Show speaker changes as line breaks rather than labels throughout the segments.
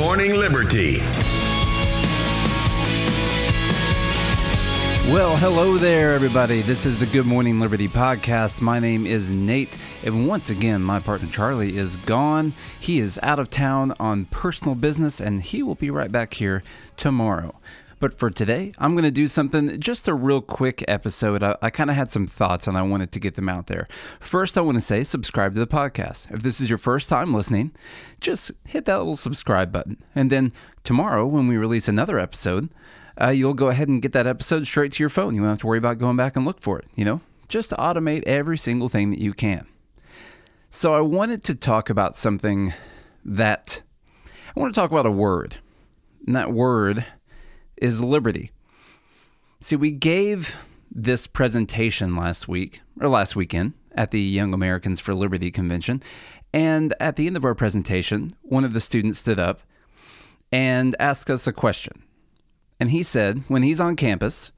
Morning Liberty.
Well, hello there, everybody. This is the Good Morning Liberty podcast. My name is Nate, and once again, my partner Charlie is gone. He is out of town on personal business, and he will be right back here tomorrow. But for today, I'm going to do something, just a real quick episode. I, I kind of had some thoughts and I wanted to get them out there. First, I want to say subscribe to the podcast. If this is your first time listening, just hit that little subscribe button. And then tomorrow, when we release another episode, uh, you'll go ahead and get that episode straight to your phone. You won't have to worry about going back and look for it. You know, just automate every single thing that you can. So I wanted to talk about something that I want to talk about a word, and that word is liberty. See, we gave this presentation last week or last weekend at the Young Americans for Liberty convention, and at the end of our presentation, one of the students stood up and asked us a question. And he said, when he's on campus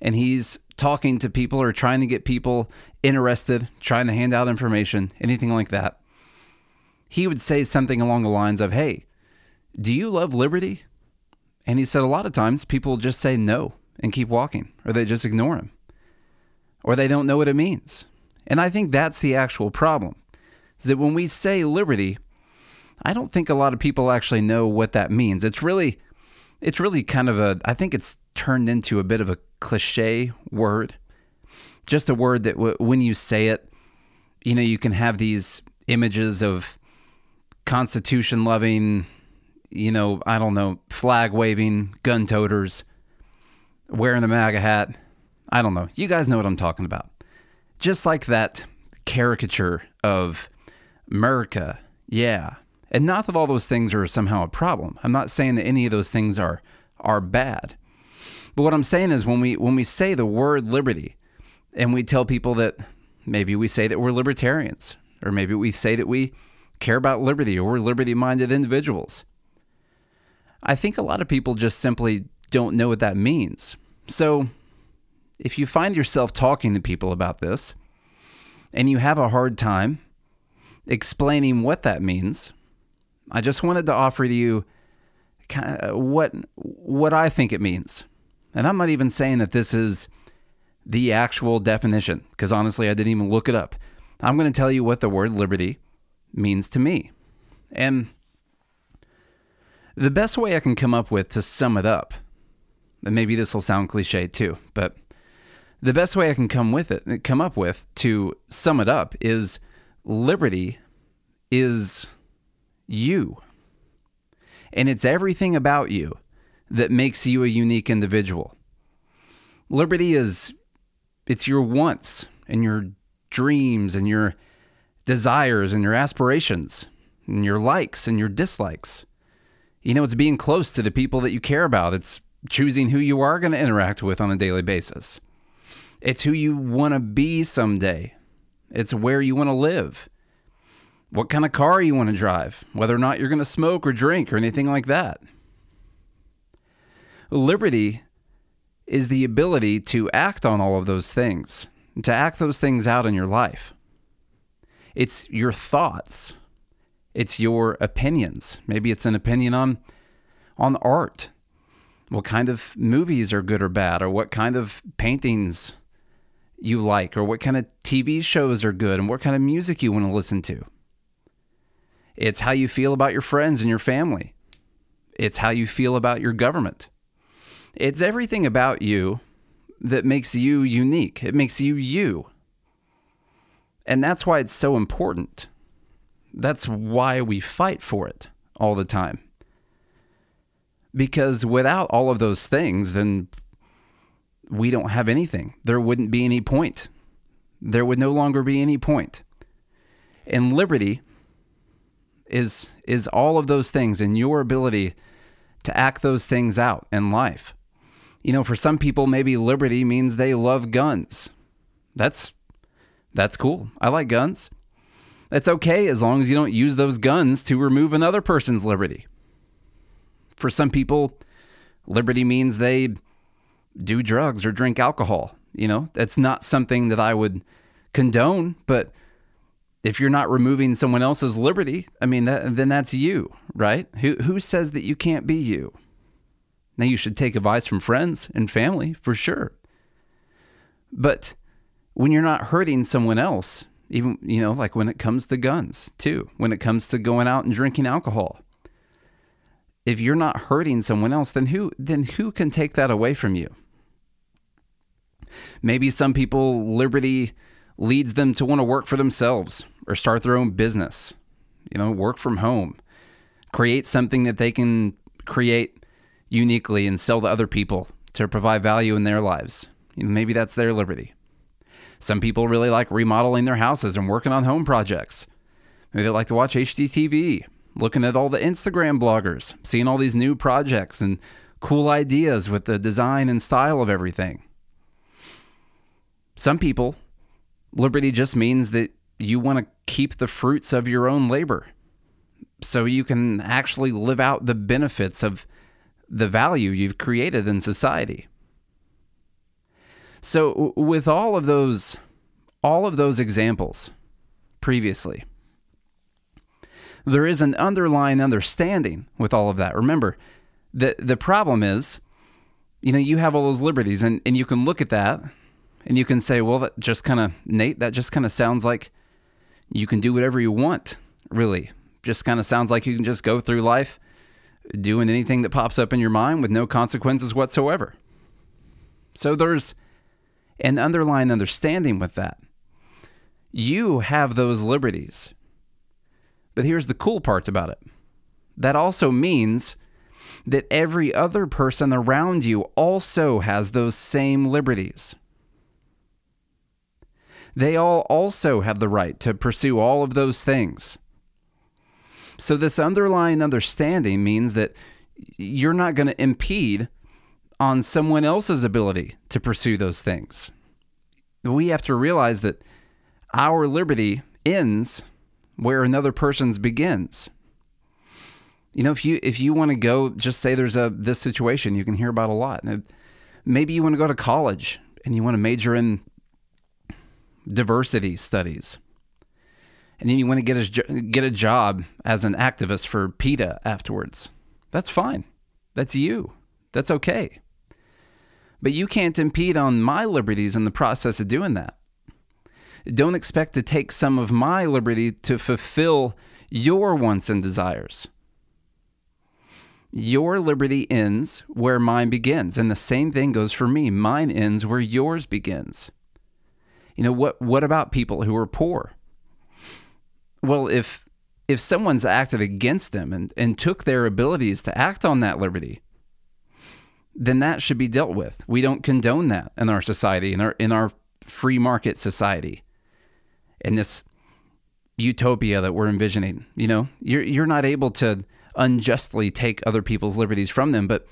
and he's talking to people or trying to get people interested, trying to hand out information, anything like that, he would say something along the lines of, Hey, do you love liberty? And he said a lot of times people just say no and keep walking, or they just ignore him, or they don't know what it means. And I think that's the actual problem. Is that when we say liberty, I don't think a lot of people actually know what that means. It's really it's really kind of a I think it's turned into a bit of a cliche word. Just a word that w- when you say it, you know, you can have these images of constitution loving, you know, I don't know, flag waving, gun toters, wearing a MAGA hat. I don't know. You guys know what I'm talking about. Just like that caricature of America. Yeah, and not that all those things are somehow a problem. I'm not saying that any of those things are are bad. But what I'm saying is when we when we say the word liberty and we tell people that maybe we say that we're libertarians or maybe we say that we care about liberty or we're liberty-minded individuals. I think a lot of people just simply don't know what that means. So, if you find yourself talking to people about this and you have a hard time explaining what that means, I just wanted to offer to you kind of what what I think it means. And I'm not even saying that this is the actual definition because honestly I didn't even look it up. I'm going to tell you what the word liberty means to me. And the best way I can come up with to sum it up, and maybe this will sound cliche too, but the best way I can come with it, come up with to sum it up is liberty is you. And it's everything about you that makes you a unique individual. Liberty is it's your wants and your dreams and your desires and your aspirations and your likes and your dislikes. You know, it's being close to the people that you care about. It's choosing who you are going to interact with on a daily basis. It's who you want to be someday. It's where you want to live what kind of car you want to drive, whether or not you're going to smoke or drink or anything like that. Liberty is the ability to act on all of those things, to act those things out in your life. It's your thoughts. It's your opinions. Maybe it's an opinion on on art. What kind of movies are good or bad or what kind of paintings you like or what kind of TV shows are good and what kind of music you want to listen to. It's how you feel about your friends and your family. It's how you feel about your government. It's everything about you that makes you unique. It makes you you. And that's why it's so important. That's why we fight for it all the time. Because without all of those things, then we don't have anything. There wouldn't be any point. There would no longer be any point. And liberty is is all of those things and your ability to act those things out in life. You know, for some people maybe liberty means they love guns. That's that's cool. I like guns. That's okay as long as you don't use those guns to remove another person's liberty. For some people, liberty means they do drugs or drink alcohol. You know, that's not something that I would condone, but if you're not removing someone else's liberty, I mean, that, then that's you, right? Who, who says that you can't be you? Now, you should take advice from friends and family for sure. But when you're not hurting someone else, even, you know, like when it comes to guns, too, when it comes to going out and drinking alcohol, if you're not hurting someone else, then who, then who can take that away from you? Maybe some people, liberty leads them to want to work for themselves or start their own business, you know, work from home, create something that they can create uniquely and sell to other people to provide value in their lives. You know, maybe that's their liberty. Some people really like remodeling their houses and working on home projects. Maybe they like to watch HGTV, looking at all the Instagram bloggers, seeing all these new projects and cool ideas with the design and style of everything. Some people, liberty just means that you want to keep the fruits of your own labor so you can actually live out the benefits of the value you've created in society. So with all of those all of those examples previously there is an underlying understanding with all of that. Remember, the the problem is you know, you have all those liberties and, and you can look at that and you can say, well, that just kind of, Nate, that just kind of sounds like you can do whatever you want, really. Just kind of sounds like you can just go through life doing anything that pops up in your mind with no consequences whatsoever. So there's an underlying understanding with that. You have those liberties. But here's the cool part about it that also means that every other person around you also has those same liberties. They all also have the right to pursue all of those things. So, this underlying understanding means that you're not going to impede on someone else's ability to pursue those things. We have to realize that our liberty ends where another person's begins. You know, if you if you want to go, just say there's a this situation you can hear about a lot. Maybe you want to go to college and you want to major in diversity studies. And then you want to get a, get a job as an activist for PETA afterwards. That's fine. That's you. That's okay. But you can't impede on my liberties in the process of doing that. Don't expect to take some of my liberty to fulfill your wants and desires. Your liberty ends where mine begins. And the same thing goes for me. Mine ends where yours begins. You know, what what about people who are poor? Well, if if someone's acted against them and, and took their abilities to act on that liberty, then that should be dealt with. We don't condone that in our society, in our in our free market society. In this utopia that we're envisioning. You know, you're you're not able to unjustly take other people's liberties from them, but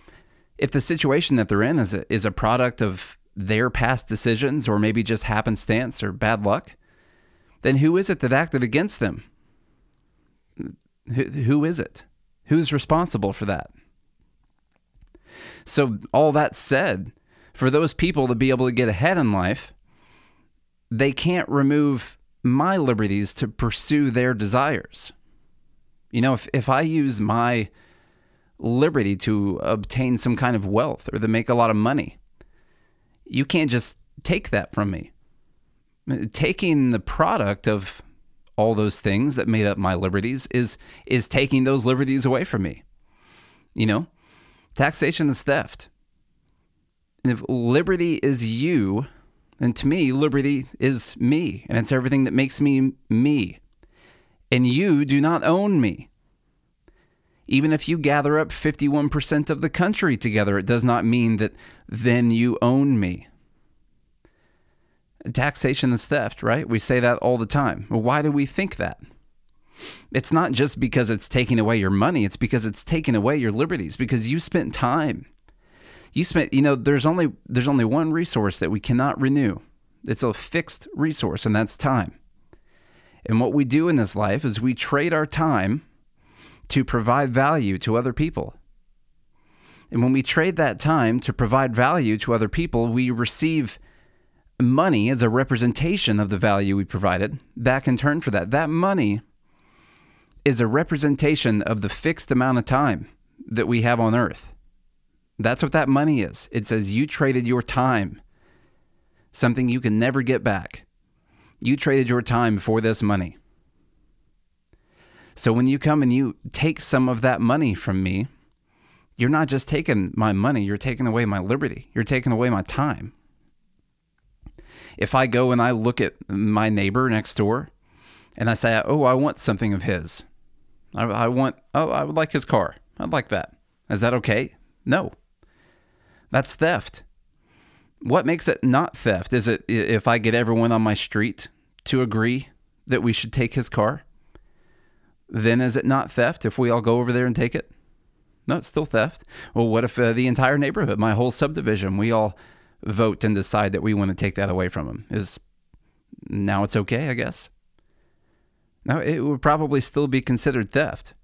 if the situation that they're in is a, is a product of their past decisions or maybe just happenstance or bad luck, then who is it that acted against them? who is it? Who's responsible for that? So, all that said, for those people to be able to get ahead in life, they can't remove my liberties to pursue their desires. You know, if, if I use my liberty to obtain some kind of wealth or to make a lot of money, you can't just take that from me. Taking the product of all those things that made up my liberties is is taking those liberties away from me. You know, taxation is theft. And if liberty is you, then to me, liberty is me, and it's everything that makes me me. And you do not own me. Even if you gather up 51% of the country together, it does not mean that then you own me. Taxation is theft, right? We say that all the time. Why do we think that? It's not just because it's taking away your money, it's because it's taking away your liberties because you spent time. You spent, you know, there's only there's only one resource that we cannot renew. It's a fixed resource and that's time. And what we do in this life is we trade our time to provide value to other people. And when we trade that time to provide value to other people, we receive money as a representation of the value we provided back in turn for that. That money is a representation of the fixed amount of time that we have on earth. That's what that money is. It says you traded your time, something you can never get back. You traded your time for this money. So when you come and you take some of that money from me, you're not just taking my money, you're taking away my liberty. You're taking away my time. If I go and I look at my neighbor next door and I say, oh, I want something of his, I, I want, oh, I would like his car. I'd like that. Is that okay? No. That's theft. What makes it not theft? Is it if I get everyone on my street to agree that we should take his car? Then is it not theft if we all go over there and take it? No, it's still theft. Well, what if uh, the entire neighborhood, my whole subdivision, we all vote and decide that we want to take that away from him? Is now it's okay, I guess. Now it would probably still be considered theft.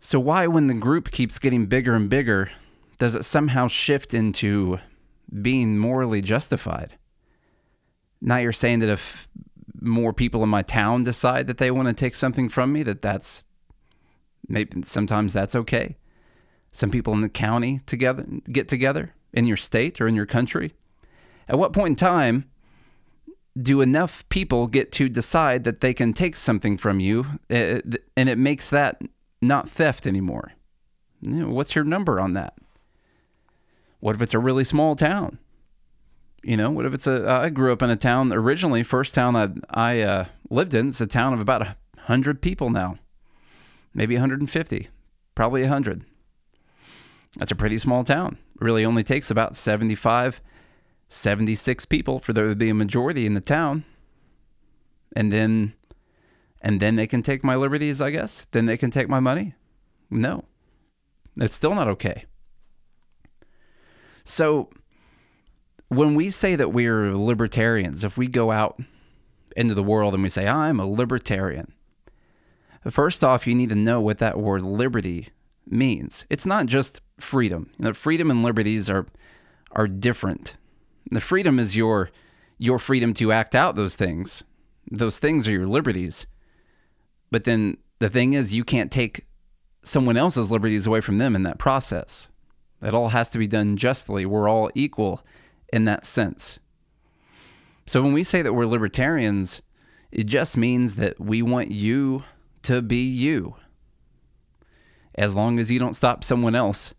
So why, when the group keeps getting bigger and bigger, does it somehow shift into being morally justified? Now you're saying that if more people in my town decide that they want to take something from me, that that's maybe sometimes that's okay. Some people in the county together get together in your state or in your country. At what point in time do enough people get to decide that they can take something from you eh, and it makes that not theft anymore? What's your number on that? What if it's a really small town? You know, what if it's a? I grew up in a town originally. First town I I uh, lived in. It's a town of about hundred people now, maybe 150, probably 100. That's a pretty small town. It really only takes about 75, 76 people for there to be a majority in the town, and then, and then they can take my liberties. I guess. Then they can take my money. No, it's still not okay. So when we say that we're libertarians, if we go out into the world and we say, I'm a libertarian, first off, you need to know what that word liberty means. It's not just freedom. You know, freedom and liberties are are different. The freedom is your your freedom to act out those things. Those things are your liberties. But then the thing is you can't take someone else's liberties away from them in that process. It all has to be done justly. We're all equal in that sense. So when we say that we're libertarians, it just means that we want you to be you. As long as you don't stop someone else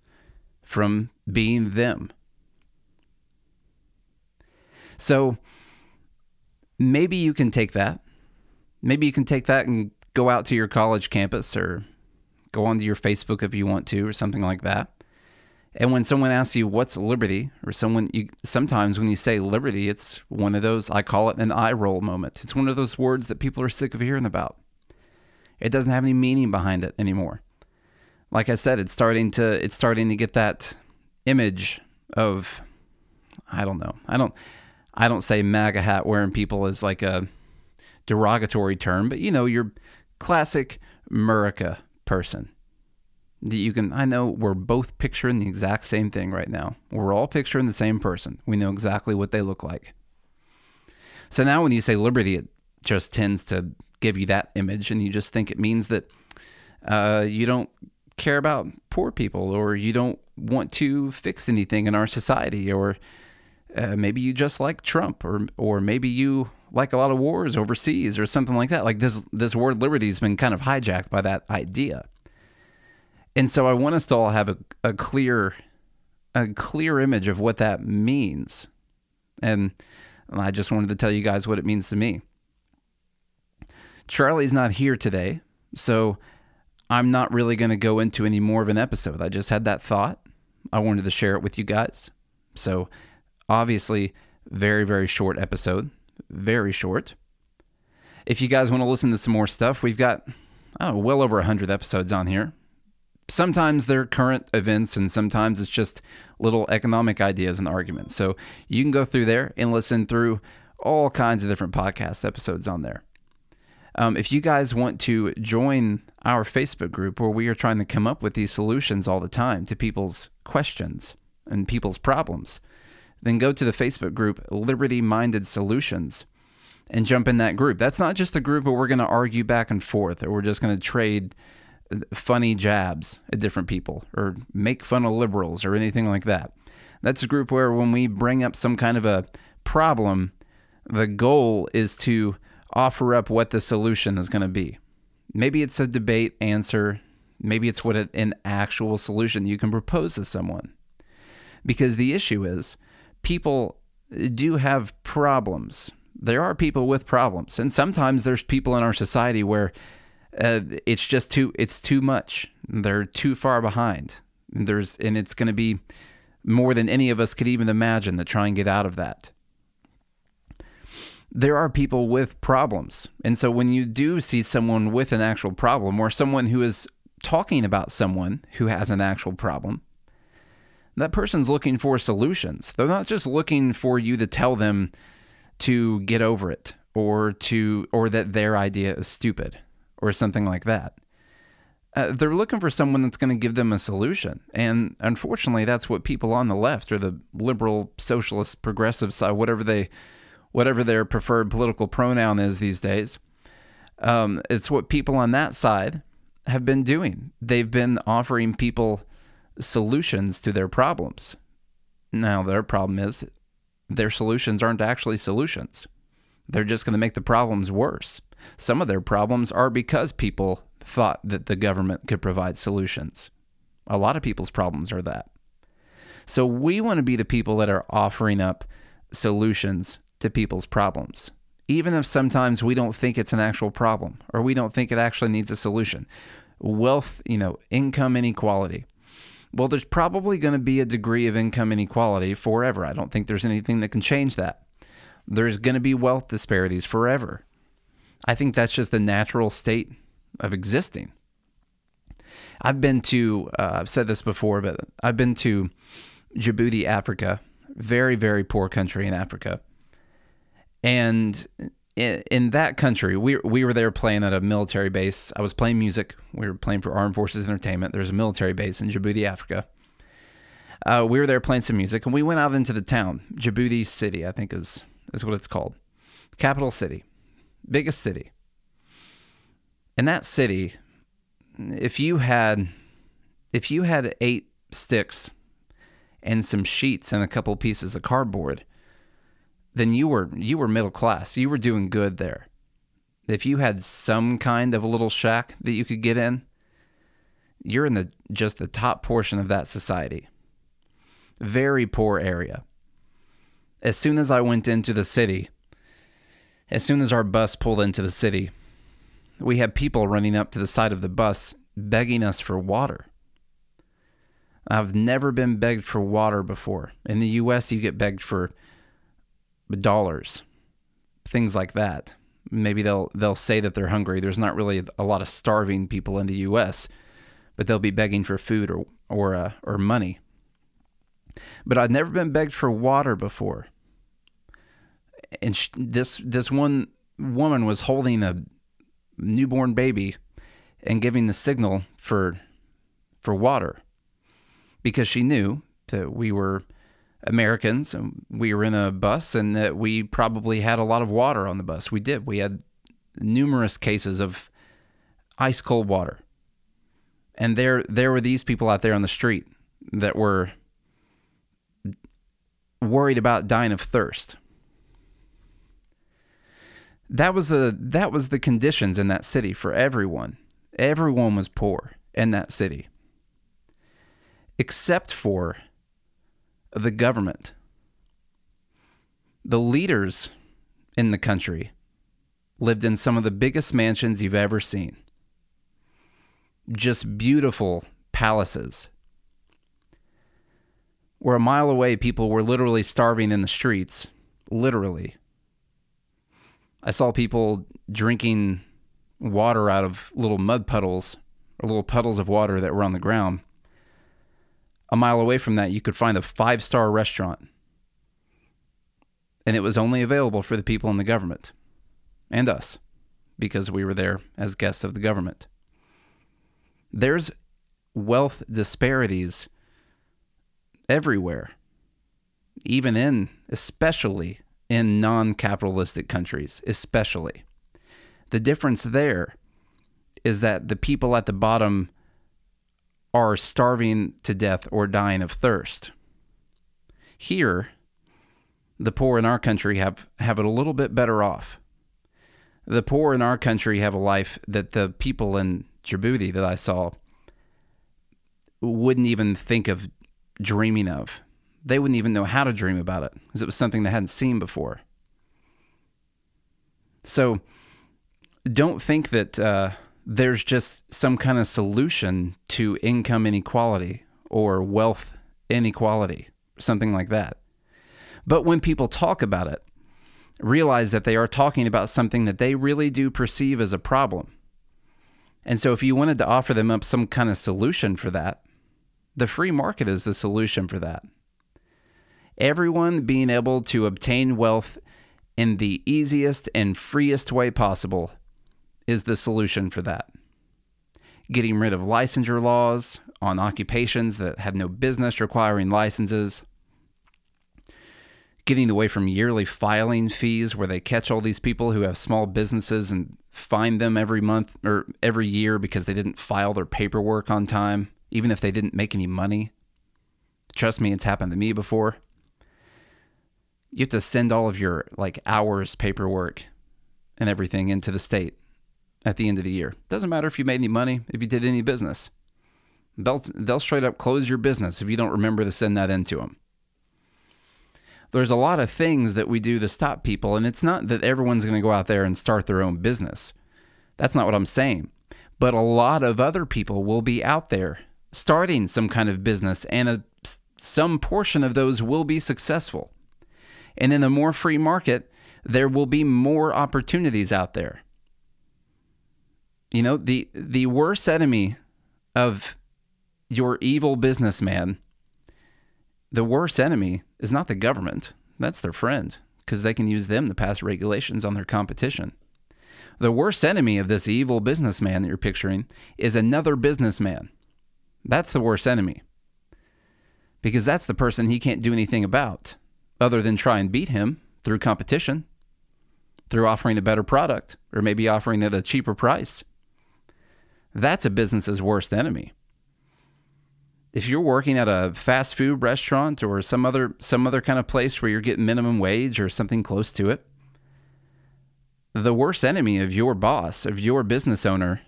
from being them. So maybe you can take that. Maybe you can take that and go out to your college campus or go onto your Facebook if you want to or something like that. And when someone asks you what's liberty, or someone you sometimes when you say liberty, it's one of those I call it an eye roll moment. It's one of those words that people are sick of hearing about. It doesn't have any meaning behind it anymore. Like I said, it's starting to it's starting to get that image of I don't know. I don't I don't say MAGA hat wearing people as like a derogatory term, but you know, your classic Murica person. That you can i know we're both picturing the exact same thing right now. We're all picturing the same person. We know exactly what they look like. So now when you say liberty it just tends to give you that image and you just think it means that uh, you don't care about poor people or you don't want to fix anything in our society or uh, maybe you just like Trump or or maybe you like a lot of wars overseas or something like that like this this word liberty has been kind of hijacked by that idea and so I want us to all have a, a clear a clear image of what that means. And I just wanted to tell you guys what it means to me. Charlie's not here today, so I'm not really going to go into any more of an episode. I just had that thought. I wanted to share it with you guys. So, obviously, very, very short episode. Very short. If you guys want to listen to some more stuff, we've got, well over 100 episodes on here sometimes they're current events and sometimes it's just little economic ideas and arguments. So you can go through there and listen through all kinds of different podcast episodes on there. Um, if you guys want to join our Facebook group where we are trying to come up with these solutions all the time to people's questions and people's problems, then go to the Facebook group Liberty Minded Solutions and jump in that group. That's not just a group where we're going to argue back and forth or we're just going to trade uh, funny jabs at different people or make fun of liberals or anything like that. That's a group where when we bring up some kind of a problem, the goal is to offer up what the solution is going to be. Maybe it's a debate answer. Maybe it's what an actual solution you can propose to someone. Because the issue is, people do have problems. There are people with problems, and sometimes there's people in our society where uh, it's just too it's too much. They're too far behind. There's and it's going to be more than any of us could even imagine to try and get out of that. There are people with problems. And so when you do see someone with an actual problem or someone who is talking about someone who has an actual problem, that person's looking for solutions. They're not just looking for you to tell them to get over it or to or that their idea is stupid or something like that. Uh, they're looking for someone that's going to give them a solution. And unfortunately, that's what people on the left or the liberal, socialist, progressive side, whatever they, whatever their preferred political pronoun is these days, um, it's what people on that side have been doing. They've been offering people solutions to their problems. Now, their problem is their solutions aren't actually solutions. They're just going to make the problems worse. Some of their problems are because people thought that the government could provide solutions. A lot of people's problems are that. So we want to be the people that are offering up solutions to people's problems, even if sometimes we don't think it's an actual problem or we don't think it actually needs a solution. Wealth, you know, income inequality. Well, there's probably going to be a degree of income inequality forever. I don't think there's anything that can change that. There's going to be wealth disparities forever. I think that's just the natural state of existing. I've been to, uh, I've said this before, but I've been to Djibouti, Africa, very, very poor country in Africa. And in, that country, we, we were there playing at a military base. I was playing music. We were playing for Armed Forces Entertainment. There's a military base in Djibouti, Africa. Uh, we were there playing some music, and we went out into the town. Djibouti City, I think, is is what it's called. Capital city biggest city. In that city, if you had if you had eight sticks and some sheets and a couple pieces of cardboard, then you were you were middle class. You were doing good there. If you had some kind of a little shack that you could get in, you're in the just the top portion of that society. Very poor area. As soon as I went into the city, as soon as our bus pulled into the city, we had people running up to the side of the bus begging us for water. I've never been begged for water before. In the US, you get begged for dollars, things like that. Maybe they'll they'll say that they're hungry. There's not really a lot of starving people in the U.S., but they'll be begging for food or or uh, or money. But I've never been begged for water before and sh- this this one woman was holding a newborn baby and giving the signal for for water because she knew that we were Americans we were in a bus and that we probably had a lot of water on the bus. We did. We had numerous cases of ice cold water. And there there were these people out there on the street that were worried about dying of thirst that was the that was the conditions in that city for everyone. Everyone was poor in that city. Except for the government. The leaders in the country lived in some of the biggest mansions you've ever seen. Just beautiful palaces. Where a mile away, people were literally starving in the streets. Literally. I saw people drinking water out of little mud puddles or little puddles of water that were on the ground. A mile away from that, you could find a five star restaurant. And it was only available for the people in the government and us because we were there as guests of the government. There's wealth disparities everywhere. even in, especially in non capitalistic countries, especially. The difference there is that the people at the bottom are starving to death or dying of thirst. Here, the poor in our country have, have it a little bit better off. The poor in our country have a life that the people in Djibouti that I saw wouldn't even think of dreaming of. They wouldn't even know how to dream about it because it was something they hadn't seen before. So don't think that uh, there's just some kind of solution to income inequality or wealth inequality, something like that. But when people talk about it, realize that they are talking about something that they really do perceive as a problem. And so if you wanted to offer them up some kind of solution for that, the free market is the solution for that. Everyone being able to obtain wealth in the easiest and freest way possible is the solution for that. Getting rid of licensure laws on occupations that have no business requiring licenses. Getting away from yearly filing fees where they catch all these people who have small businesses and fine them every month or every year because they didn't file their paperwork on time, even if they didn't make any money. Trust me, it's happened to me before you have to send all of your like hours paperwork and everything into the state at the end of the year. Doesn't matter if you made any money, if you did any business. They'll they'll straight up close your business if you don't remember to send that into them. There's a lot of things that we do to stop people, and it's not that everyone's going to go out there and start their own business. That's not what I'm saying. But a lot of other people will be out there starting some kind of business, and a, some portion of those will be successful. And in a more free market, there will be more opportunities out there. You know, the the worst enemy of your evil businessman, the worst enemy is not the government. That's their friend because they can use them to pass regulations on their competition. The worst enemy of this evil businessman that you're picturing is another businessman. That's the worst enemy. Because that's the person he can't do anything about other than try and beat him through competition, through offering a better product, or maybe offering it at a cheaper price. That's a business's worst enemy. If you're working at a fast food restaurant or some other some other kind of place where you're getting minimum wage or something close to it, the worst enemy of your boss, of your business owner,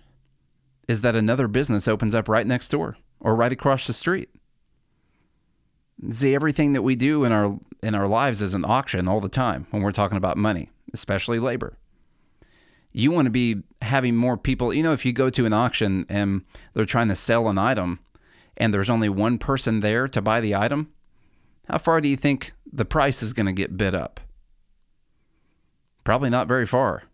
is that another business opens up right next door or right across the street. See, everything that we do in our in our lives is an auction all the time when we're talking about money, especially labor. You want to be having more people. You know, if you go to an auction and they're trying to sell an item, and there's only one person there to buy the item, how far do you think the price is going to get bid up? Probably not very far.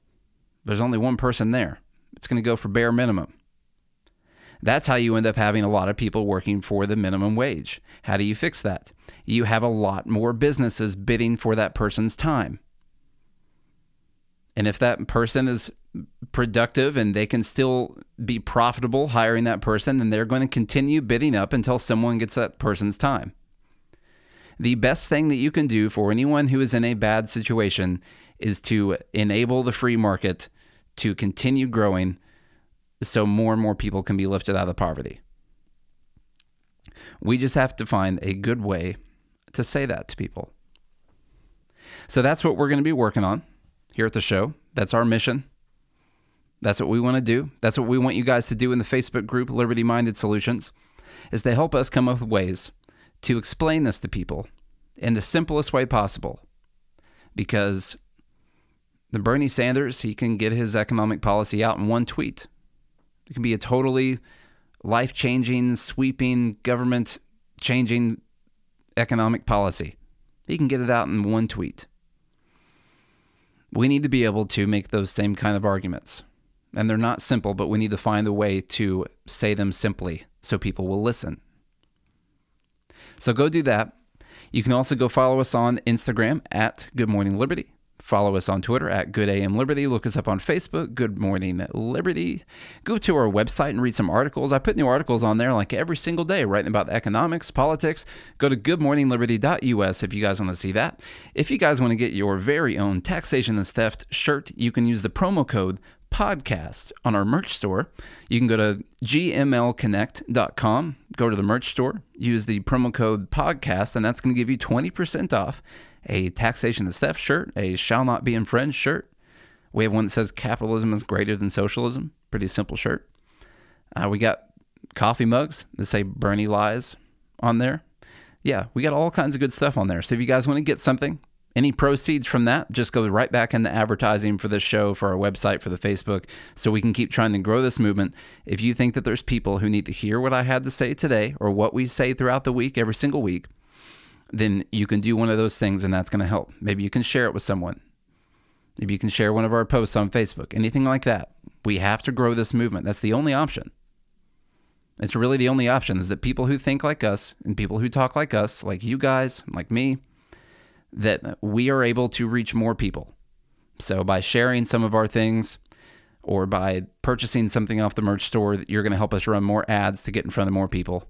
There's only one person there. It's going to go for bare minimum. That's how you end up having a lot of people working for the minimum wage. How do you fix that? You have a lot more businesses bidding for that person's time. And if that person is productive and they can still be profitable hiring that person, then they're going to continue bidding up until someone gets that person's time. The best thing that you can do for anyone who is in a bad situation is to enable the free market to continue growing so more and more people can be lifted out of poverty. We just have to find a good way to say that to people. So that's what we're going to be working on here at the show. That's our mission. That's what we want to do. That's what we want you guys to do in the Facebook group Liberty Minded Solutions is to help us come up with ways to explain this to people in the simplest way possible. Because the Bernie Sanders, he can get his economic policy out in one tweet. It can be a totally life changing, sweeping, government changing economic policy. He can get it out in one tweet. We need to be able to make those same kind of arguments. And they're not simple, but we need to find a way to say them simply so people will listen. So go do that. You can also go follow us on Instagram at Good Morning Liberty. Follow us on Twitter at Good AM Liberty. Look us up on Facebook, Good Morning Liberty. Go to our website and read some articles. I put new articles on there like every single day, writing about economics, politics. Go to goodmorningliberty.us if you guys want to see that. If you guys want to get your very own taxation and theft shirt, you can use the promo code podcast on our merch store. You can go to gmlconnect.com, go to the merch store, use the promo code podcast, and that's going to give you 20% off a taxation and theft shirt, a shall not be infringed shirt. We have one that says capitalism is greater than socialism. Pretty simple shirt. Uh, we got coffee mugs that say Bernie lies on there. Yeah, we got all kinds of good stuff on there. So if you guys want to get something, any proceeds from that just go right back into advertising for this show, for our website, for the Facebook, so we can keep trying to grow this movement. If you think that there's people who need to hear what I had to say today or what we say throughout the week, every single week, then you can do one of those things and that's going to help. Maybe you can share it with someone. Maybe you can share one of our posts on Facebook, anything like that. We have to grow this movement. That's the only option. It's really the only option is that people who think like us and people who talk like us, like you guys, like me, that we are able to reach more people. So by sharing some of our things or by purchasing something off the merch store, you're going to help us run more ads to get in front of more people.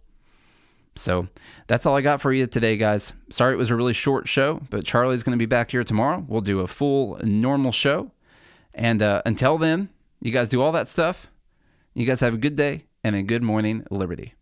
So that's all I got for you today, guys. Sorry it was a really short show, but Charlie's going to be back here tomorrow. We'll do a full normal show. And uh, until then, you guys do all that stuff. You guys have a good day and a good morning, Liberty.